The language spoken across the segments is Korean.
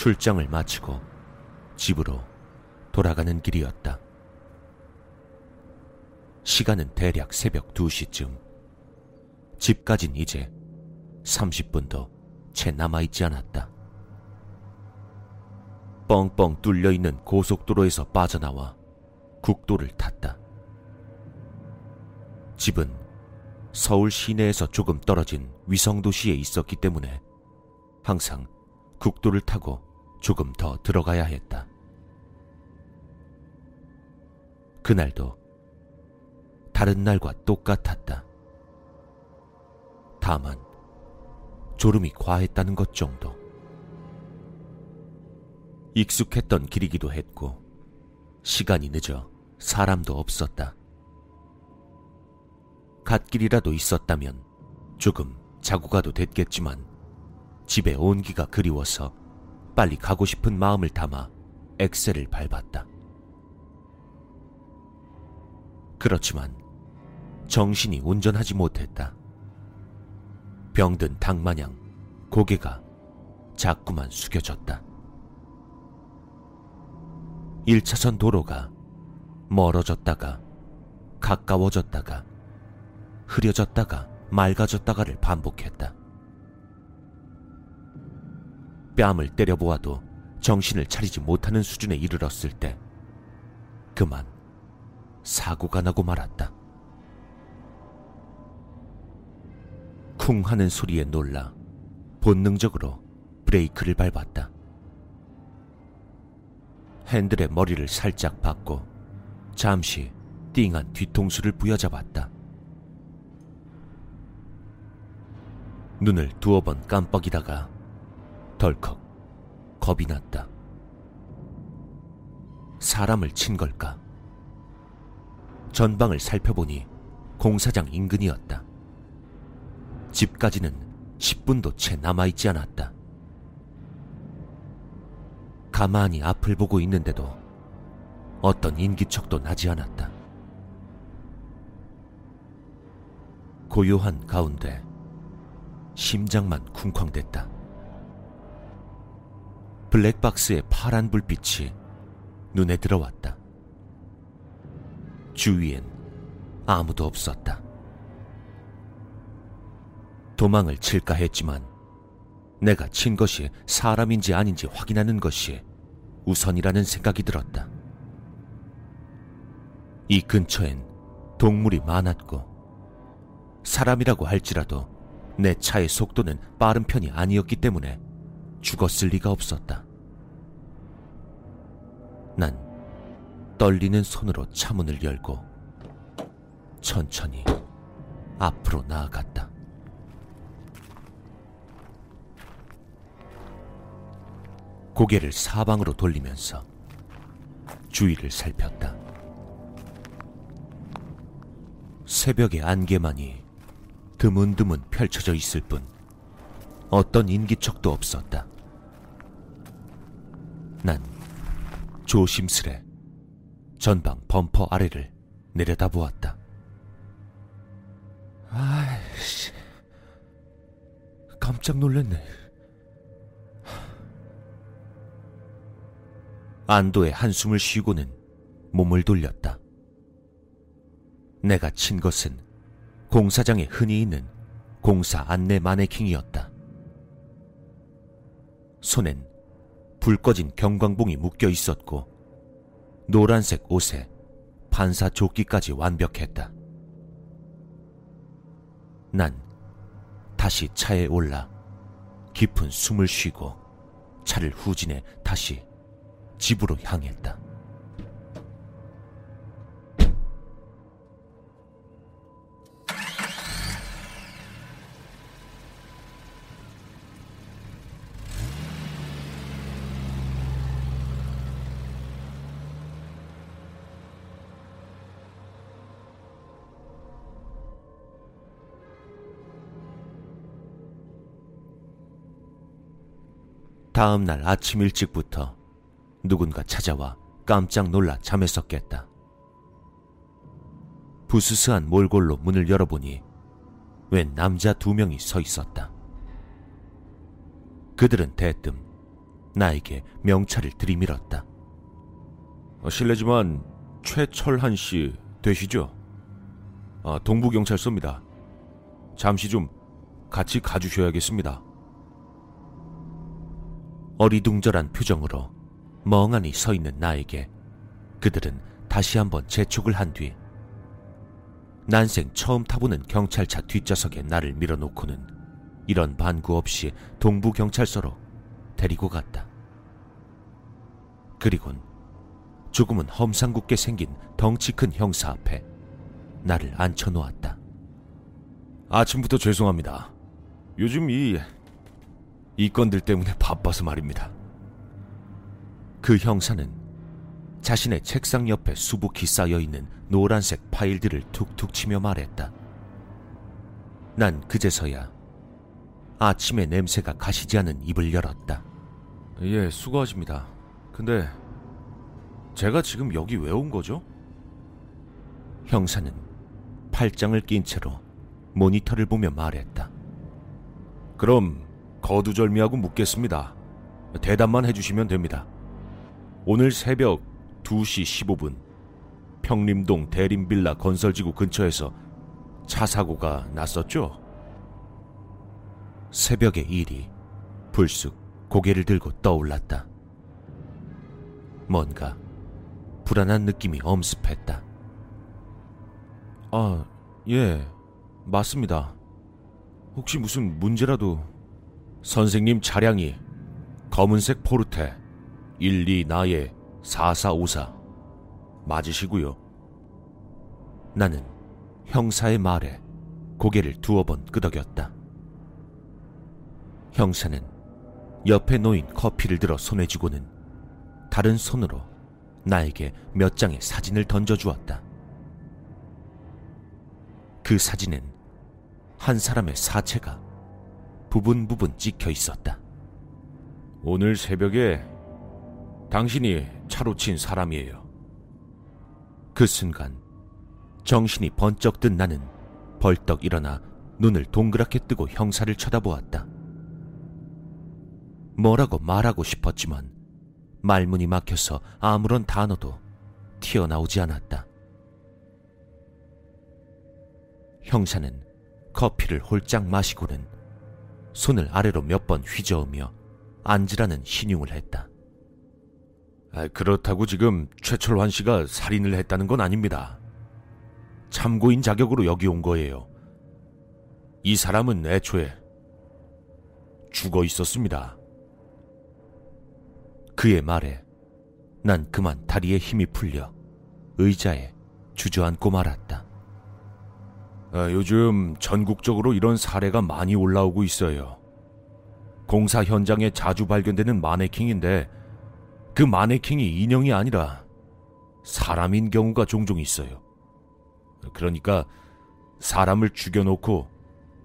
출장을 마치고 집으로 돌아가는 길이었다. 시간은 대략 새벽 2시쯤. 집까진 이제 30분도 채 남아있지 않았다. 뻥뻥 뚫려 있는 고속도로에서 빠져나와 국도를 탔다. 집은 서울 시내에서 조금 떨어진 위성도시에 있었기 때문에 항상 국도를 타고 조금 더 들어가야 했다. 그날도 다른 날과 똑같았다. 다만 졸음이 과했다는 것 정도. 익숙했던 길이기도 했고 시간이 늦어 사람도 없었다. 갓길이라도 있었다면 조금 자고 가도 됐겠지만 집에 온기가 그리워서 빨리 가고 싶은 마음을 담아 엑셀을 밟았다. 그렇지만 정신이 온전하지 못했다. 병든 닭마냥 고개가 자꾸만 숙여졌다. 1차선 도로가 멀어졌다가 가까워졌다가 흐려졌다가 맑아졌다가를 반복했다. 뺨을 때려보아도 정신을 차리지 못하는 수준에 이르렀을 때 그만 사고가 나고 말았다. 쿵 하는 소리에 놀라 본능적으로 브레이크를 밟았다. 핸들에 머리를 살짝 박고 잠시 띵한 뒤통수를 부여잡았다. 눈을 두어 번 깜빡이다가 덜컥 겁이 났다. 사람을 친 걸까? 전방을 살펴보니 공사장 인근이었다. 집까지는 10분도 채 남아있지 않았다. 가만히 앞을 보고 있는데도 어떤 인기척도 나지 않았다. 고요한 가운데 심장만 쿵쾅댔다. 블랙박스의 파란 불빛이 눈에 들어왔다. 주위엔 아무도 없었다. 도망을 칠까 했지만 내가 친 것이 사람인지 아닌지 확인하는 것이 우선이라는 생각이 들었다. 이 근처엔 동물이 많았고 사람이라고 할지라도 내 차의 속도는 빠른 편이 아니었기 때문에 죽었을 리가 없었다. 난 떨리는 손으로 차문을 열고 천천히 앞으로 나아갔다. 고개를 사방으로 돌리면서 주위를 살폈다. 새벽의 안개만이 드문드문 펼쳐져 있을 뿐 어떤 인기척도 없었다. 난 조심스레 전방 범퍼 아래를 내려다보았다. 아이씨, 깜짝 놀랐네. 안도의 한숨을 쉬고는 몸을 돌렸다. 내가 친 것은 공사장에 흔히 있는 공사 안내 마네킹이었다. 손엔 불 꺼진 경광봉이 묶여 있었고 노란색 옷에 판사 조끼까지 완벽했다. 난 다시 차에 올라 깊은 숨을 쉬고 차를 후진해 다시 집으로 향했다. 다음 날 아침 일찍부터 누군가 찾아와 깜짝 놀라 잠에서 깼다. 부스스한 몰골로 문을 열어보니 웬 남자 두 명이 서 있었다. 그들은 대뜸 나에게 명찰을 들이밀었다. 어, 실례지만 최철한 씨 되시죠? 아, 동부경찰서입니다. 잠시 좀 같이 가주셔야겠습니다. 어리둥절한 표정으로 멍하니 서 있는 나에게 그들은 다시 한번 재촉을 한 뒤 난생 처음 타보는 경찰차 뒷좌석에 나를 밀어놓고는 이런 반구 없이 동부경찰서로 데리고 갔다. 그리곤 조금은 험상궂게 생긴 덩치 큰 형사 앞에 나를 앉혀놓았다. 아침부터 죄송합니다. 요즘 이, 이 건들 때문에 바빠서 말입니다. 그 형사는 자신의 책상 옆에 수북히 쌓여 있는 노란색 파일들을 툭툭 치며 말했다. 난 그제서야 아침의 냄새가 가시지 않은 입을 열었다. 예, 수고하십니다. 근데 제가 지금 여기 왜 온 거죠? 형사는 팔짱을 낀 채로 모니터를 보며 말했다. 그럼 거두절미하고 묻겠습니다. 대답만 해주시면 됩니다. 오늘 새벽 2시 15분 평림동 대림빌라 건설지구 근처에서 차 사고가 났었죠? 새벽의 일이 불쑥 고개를 들고 떠올랐다. 뭔가 불안한 느낌이 엄습했다. 아, 예, 맞습니다. 혹시 무슨 문제라도 선생님 차량이 검은색 포르테 12 나의 4454 맞으시고요. 나는 형사의 말에 고개를 두어 번 끄덕였다. 형사는 옆에 놓인 커피를 들어 손에 쥐고는 다른 손으로 나에게 몇 장의 사진을 던져주었다. 그 사진은 한 사람의 사체가 부분 부분 찍혀 있었다. 오늘 새벽에 당신이 차로 친 사람이에요. 그 순간 정신이 번쩍 든 나는 벌떡 일어나 눈을 동그랗게 뜨고 형사를 쳐다보았다. 뭐라고 말하고 싶었지만 말문이 막혀서 아무런 단어도 튀어나오지 않았다. 형사는 커피를 홀짝 마시고는 손을 아래로 몇 번 휘저으며 앉으라는 신용을 했다. 아, 그렇다고 지금 최철환 씨가 살인을 했다는 건 아닙니다. 참고인 자격으로 여기 온 거예요. 이 사람은 애초에 죽어 있었습니다. 그의 말에 난 그만 다리에 힘이 풀려 의자에 주저앉고 말았다. 아, 요즘 전국적으로 이런 사례가 많이 올라오고 있어요. 공사 현장에 자주 발견되는 마네킹인데 그 마네킹이 인형이 아니라 사람인 경우가 종종 있어요. 그러니까 사람을 죽여놓고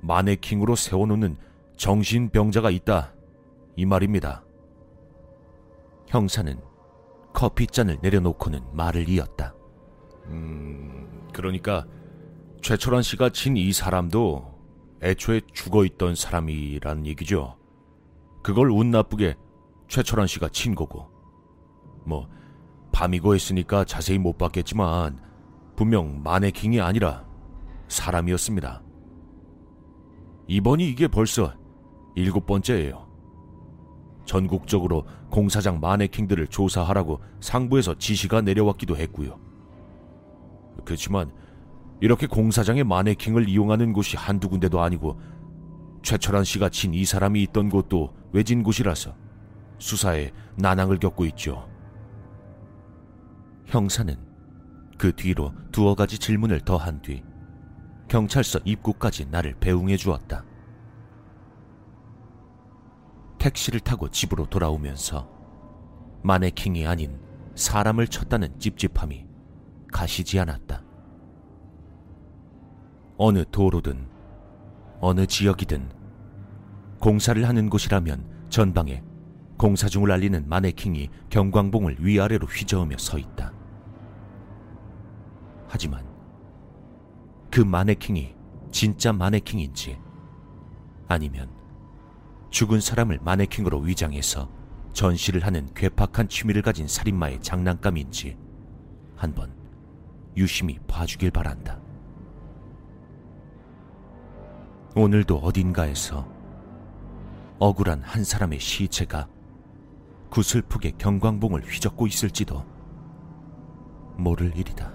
마네킹으로 세워놓는 정신병자가 있다. 이 말입니다. 형사는 커피잔을 내려놓고는 말을 이었다. 음, 그러니까 최철환 씨가 친이 사람도 애초에 죽어 있던 사람이란 얘기죠. 그걸 운 나쁘게 최철환 씨가 친 거고. 뭐, 밤이고 했으니까 자세히 못 봤겠지만, 분명 마네킹이 아니라 사람이었습니다. 이번이 이게 벌써 일곱 번째예요. 전국적으로 공사장 마네킹들을 조사하라고 상부에서 지시가 내려왔기도 했고요. 그렇지만 이렇게 공사장의 마네킹을 이용하는 곳이 한두 군데도 아니고 최철한 씨가 친 이 사람이 있던 곳도 외진 곳이라서 수사에 난항을 겪고 있죠. 형사는 그 뒤로 두어 가지 질문을 더한 뒤 경찰서 입구까지 나를 배웅해 주었다. 택시를 타고 집으로 돌아오면서 마네킹이 아닌 사람을 쳤다는 찝찝함이 가시지 않았다. 어느 도로든 어느 지역이든 공사를 하는 곳이라면 전방에 공사 중을 알리는 마네킹이 경광봉을 위아래로 휘저으며 서 있다. 하지만 그 마네킹이 진짜 마네킹인지 아니면 죽은 사람을 마네킹으로 위장해서 전시를 하는 괴팍한 취미를 가진 살인마의 장난감인지 한번 유심히 봐주길 바란다. 오늘도 어딘가에서 억울한 한 사람의 시체가 구슬프게 경광봉을 휘젓고 있을지도 모를 일이다.